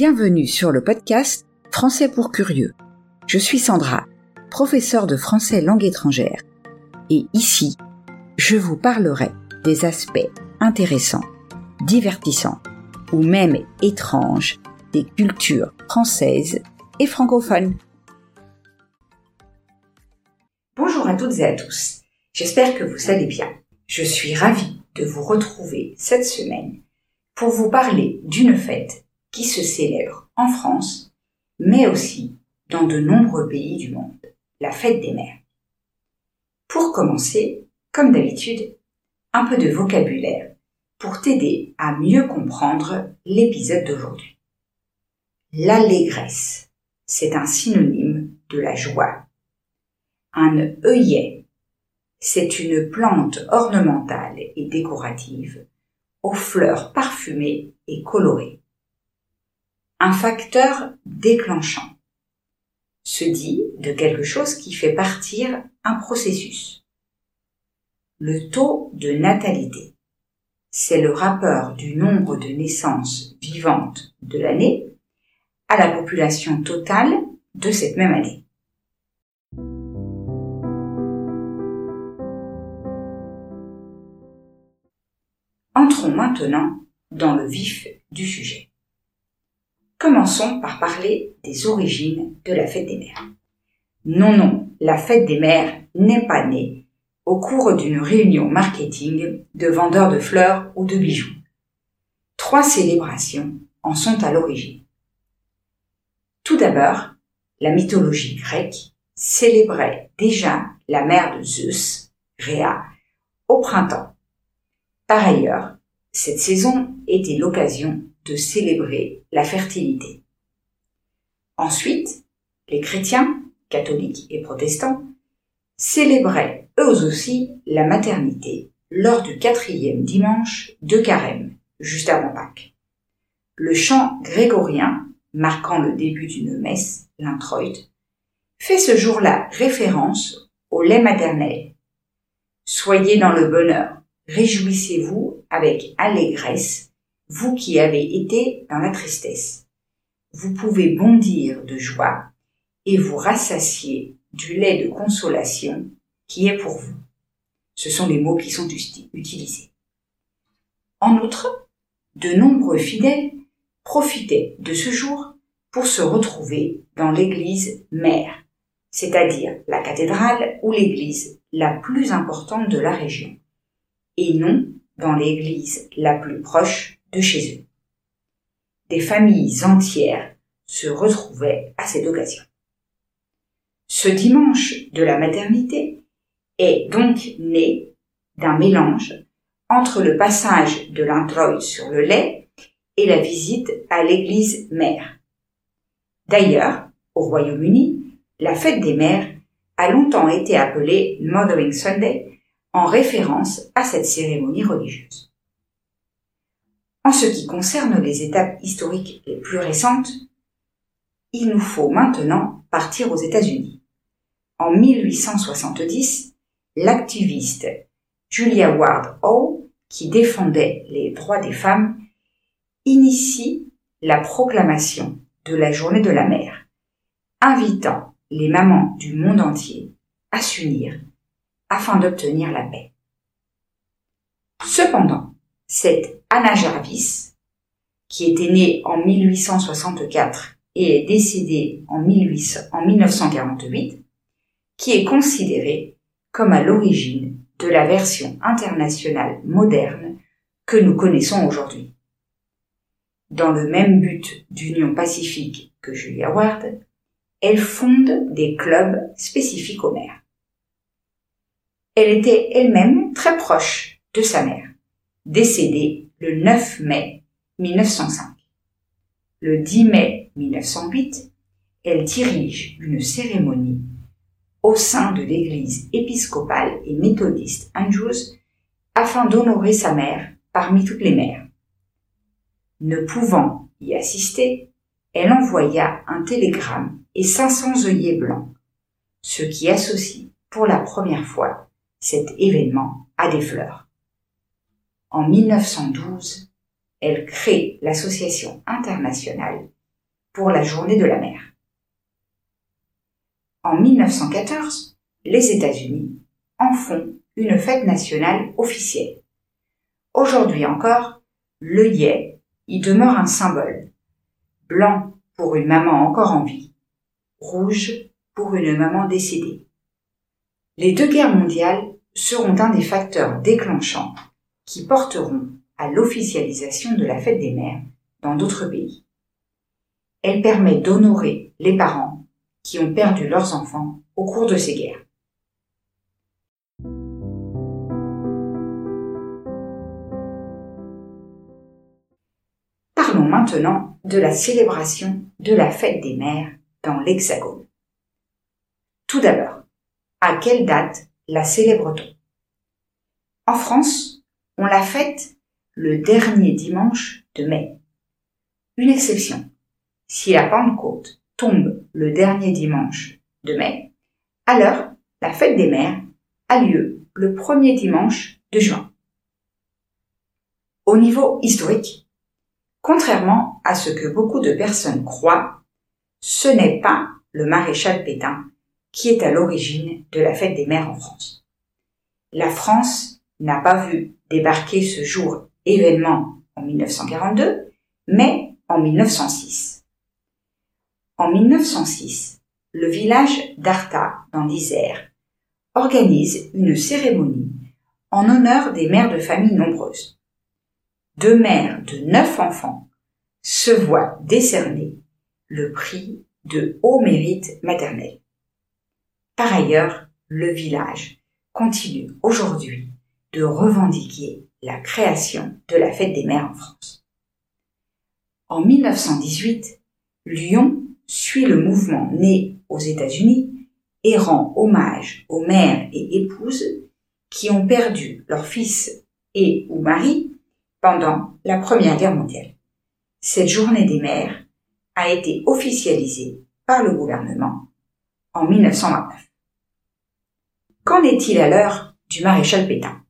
Bienvenue sur le podcast Français pour curieux. Je suis Sandra, professeure de français langue étrangère. Et ici, je vous parlerai des aspects intéressants, divertissants ou même étranges des cultures françaises et francophones. Bonjour à toutes et à tous. J'espère que vous allez bien. Je suis ravie de vous retrouver cette semaine pour vous parler d'une fête se célèbre en France, mais aussi dans de nombreux pays du monde, la fête des mères. Pour commencer, comme d'habitude, un peu de vocabulaire pour t'aider à mieux comprendre l'épisode d'aujourd'hui. L'allégresse, c'est un synonyme de la joie. Un œillet, c'est une plante ornementale et décorative aux fleurs parfumées et colorées. Un facteur déclenchant se dit de quelque chose qui fait partir un processus. Le taux de natalité, c'est le rapport du nombre de naissances vivantes de l'année à la population totale de cette même année. Entrons maintenant dans le vif du sujet. Commençons par parler des origines de la fête des mères. Non, non, la fête des mères n'est pas née au cours d'une réunion marketing de vendeurs de fleurs ou de bijoux. Trois célébrations en sont à l'origine. Tout d'abord, la mythologie grecque célébrait déjà la mère de Zeus, Rhea, au printemps. Par ailleurs, cette saison était l'occasion de célébrer la fertilité. Ensuite, les chrétiens, catholiques et protestants, célébraient eux aussi la maternité lors du quatrième dimanche de carême, juste avant Pâques. Le chant grégorien, marquant le début d'une messe, l'introit, fait ce jour-là référence au lait maternel. Soyez dans le bonheur, réjouissez-vous avec allégresse, vous qui avez été dans la tristesse. Vous pouvez bondir de joie et vous rassasier du lait de consolation qui est pour vous. Ce sont les mots qui sont utilisés. En outre, de nombreux fidèles profitaient de ce jour pour se retrouver dans l'église mère, c'est-à-dire la cathédrale ou l'église la plus importante de la région, et non dans l'église la plus proche de chez eux. Des familles entières se retrouvaient à cette occasion. Ce dimanche de la maternité est donc né d'un mélange entre le passage de l'introïde sur le lait et la visite à l'église mère. D'ailleurs, au Royaume-Uni, la fête des mères a longtemps été appelée Mothering Sunday en référence à cette cérémonie religieuse. En ce qui concerne les étapes historiques les plus récentes, il nous faut maintenant partir aux États-Unis. En 1870, l'activiste Julia Ward Howe, qui défendait les droits des femmes, initie la proclamation de la journée de la mère, invitant les mamans du monde entier à s'unir afin d'obtenir la paix. Cependant, cette Anna Jarvis, qui était née en 1864 et est décédée en, 1948, qui est considérée comme à l'origine de la version internationale moderne que nous connaissons aujourd'hui. Dans le même but d'union pacifique que Julia Ward, elle fonde des clubs spécifiques aux mères. Elle était elle-même très proche de sa mère décédée le 9 mai 1905. Le 10 mai 1908, elle dirige une cérémonie au sein de l'église épiscopale et méthodiste Andrews afin d'honorer sa mère parmi toutes les mères. Ne pouvant y assister, elle envoya un télégramme et 500 œillets blancs, ce qui associe pour la première fois cet événement à des fleurs. En 1912, elle crée l'Association internationale pour la journée de la mer. En 1914, les États-Unis en font une fête nationale officielle. Aujourd'hui encore, l'œillet y demeure un symbole. Blanc pour une maman encore en vie, rouge pour une maman décédée. Les deux guerres mondiales seront un des facteurs déclenchants qui porteront à l'officialisation de la fête des mères dans d'autres pays. Elle permet d'honorer les parents qui ont perdu leurs enfants au cours de ces guerres. Parlons maintenant de la célébration de la fête des mères dans l'Hexagone. Tout d'abord, à quelle date la célèbre-t-on? En France, on la fête le dernier dimanche de mai. Une exception. Si la Pentecôte tombe le dernier dimanche de mai, alors la fête des mères a lieu le premier dimanche de juin. Au niveau historique, contrairement à ce que beaucoup de personnes croient, ce n'est pas le maréchal Pétain qui est à l'origine de la fête des mères en France. La France n'a pas vu débarquer ce jour événement en 1942, mais en 1906. En 1906, le village d'Arta, dans l'Isère, organise une cérémonie en honneur des mères de famille nombreuses. Deux mères de neuf enfants se voient décerner le prix de haut mérite maternel. Par ailleurs, le village continue aujourd'hui de revendiquer la création de la fête des mères en France. En 1918, Lyon suit le mouvement né aux États-Unis et rend hommage aux mères et épouses qui ont perdu leur fils et ou mari pendant la Première Guerre mondiale. Cette journée des mères a été officialisée par le gouvernement en 1929. Qu'en est-il à l'heure du maréchal Pétain?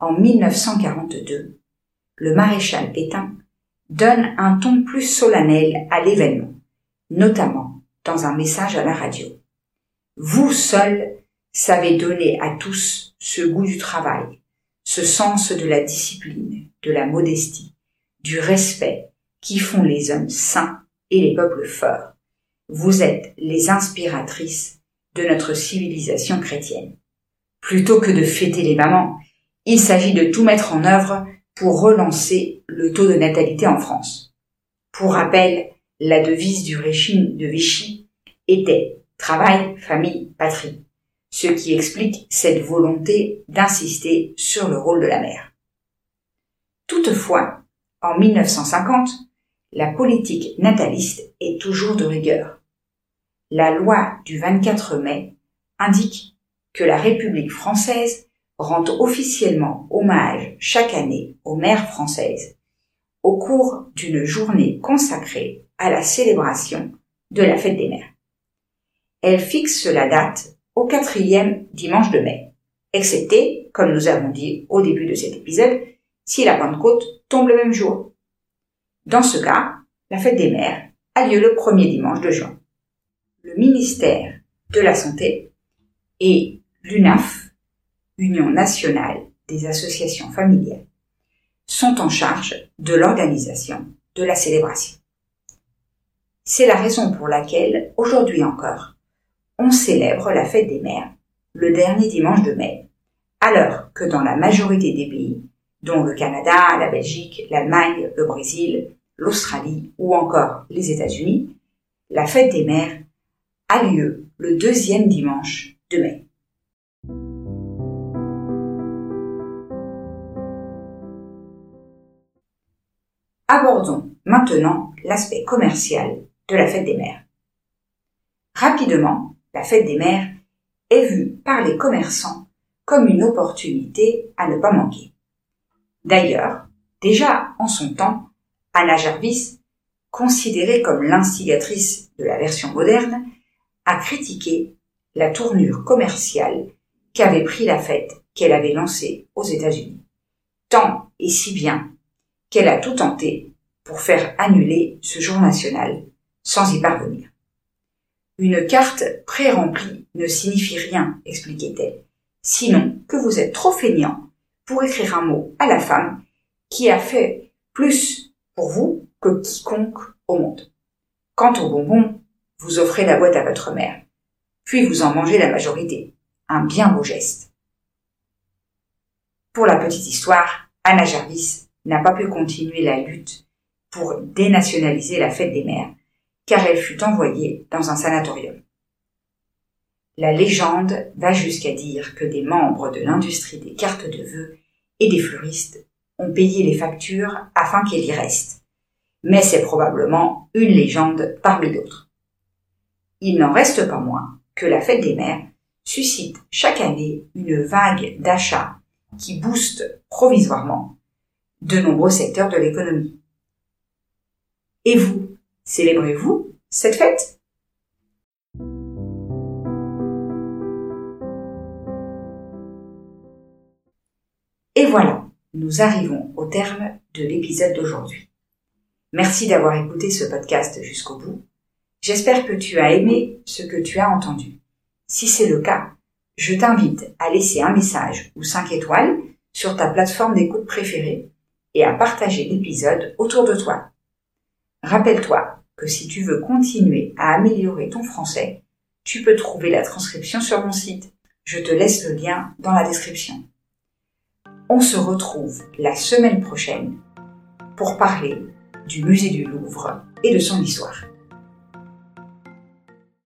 En 1942, le maréchal Pétain donne un ton plus solennel à l'événement, notamment dans un message à la radio. Vous seuls savez donner à tous ce goût du travail, ce sens de la discipline, de la modestie, du respect qui font les hommes saints et les peuples forts. Vous êtes les inspiratrices de notre civilisation chrétienne. Plutôt que de fêter les mamans il s'agit de tout mettre en œuvre pour relancer le taux de natalité en France. Pour rappel, la devise du régime de Vichy était travail, famille, patrie, ce qui explique cette volonté d'insister sur le rôle de la mère. Toutefois, en 1950, la politique nataliste est toujours de rigueur. La loi du 24 mai indique que la République française rend officiellement hommage chaque année aux mères françaises au cours d'une journée consacrée à la célébration de la fête des mères. Elle fixe la date au quatrième dimanche de mai, excepté, comme nous avons dit au début de cet épisode, si la Pentecôte tombe le même jour. Dans ce cas, la fête des mères a lieu le premier dimanche de juin. Le ministère de la Santé et l'UNAF Union nationale des associations familiales, sont en charge de l'organisation de la célébration. C'est la raison pour laquelle, aujourd'hui encore, on célèbre la fête des mères le dernier dimanche de mai, alors que dans la majorité des pays, dont le Canada, la Belgique, l'Allemagne, le Brésil, l'Australie ou encore les États-Unis, la fête des mères a lieu le deuxième dimanche de mai. Abordons maintenant l'aspect commercial de la fête des mères. Rapidement, la fête des mères est vue par les commerçants comme une opportunité à ne pas manquer. D'ailleurs, déjà en son temps, Anna Jarvis, considérée comme l'instigatrice de la version moderne, a critiqué la tournure commerciale qu'avait pris la fête qu'elle avait lancée aux États-Unis. Tant et si bien qu'elle a tout tenté pour faire annuler ce jour national sans y parvenir. Une carte pré-remplie ne signifie rien, expliquait-elle, sinon que vous êtes trop feignant pour écrire un mot à la femme qui a fait plus pour vous que quiconque au monde. Quant aux bonbons, vous offrez la boîte à votre mère, puis vous en mangez la majorité. Un bien beau geste. Pour la petite histoire, Anna Jarvis n'a pas pu continuer la lutte pour dénationaliser la fête des mères car elle fut envoyée dans un sanatorium. La légende va jusqu'à dire que des membres de l'industrie des cartes de vœux et des fleuristes ont payé les factures afin qu'elle y reste. Mais c'est probablement une légende parmi d'autres. Il n'en reste pas moins que la fête des mères suscite chaque année une vague d'achats qui booste provisoirement de nombreux secteurs de l'économie. Et vous, Célébrez-vous cette fête? Et voilà, nous arrivons au terme de l'épisode d'aujourd'hui. Merci d'avoir écouté ce podcast jusqu'au bout. J'espère que tu as aimé ce que tu as entendu. Si c'est le cas, je t'invite à laisser un message ou 5 étoiles sur ta plateforme d'écoute préférée et à partager l'épisode autour de toi. Rappelle-toi que si tu veux continuer à améliorer ton français, tu peux trouver la transcription sur mon site. Je te laisse le lien dans la description. On se retrouve la semaine prochaine pour parler du musée du Louvre et de son histoire.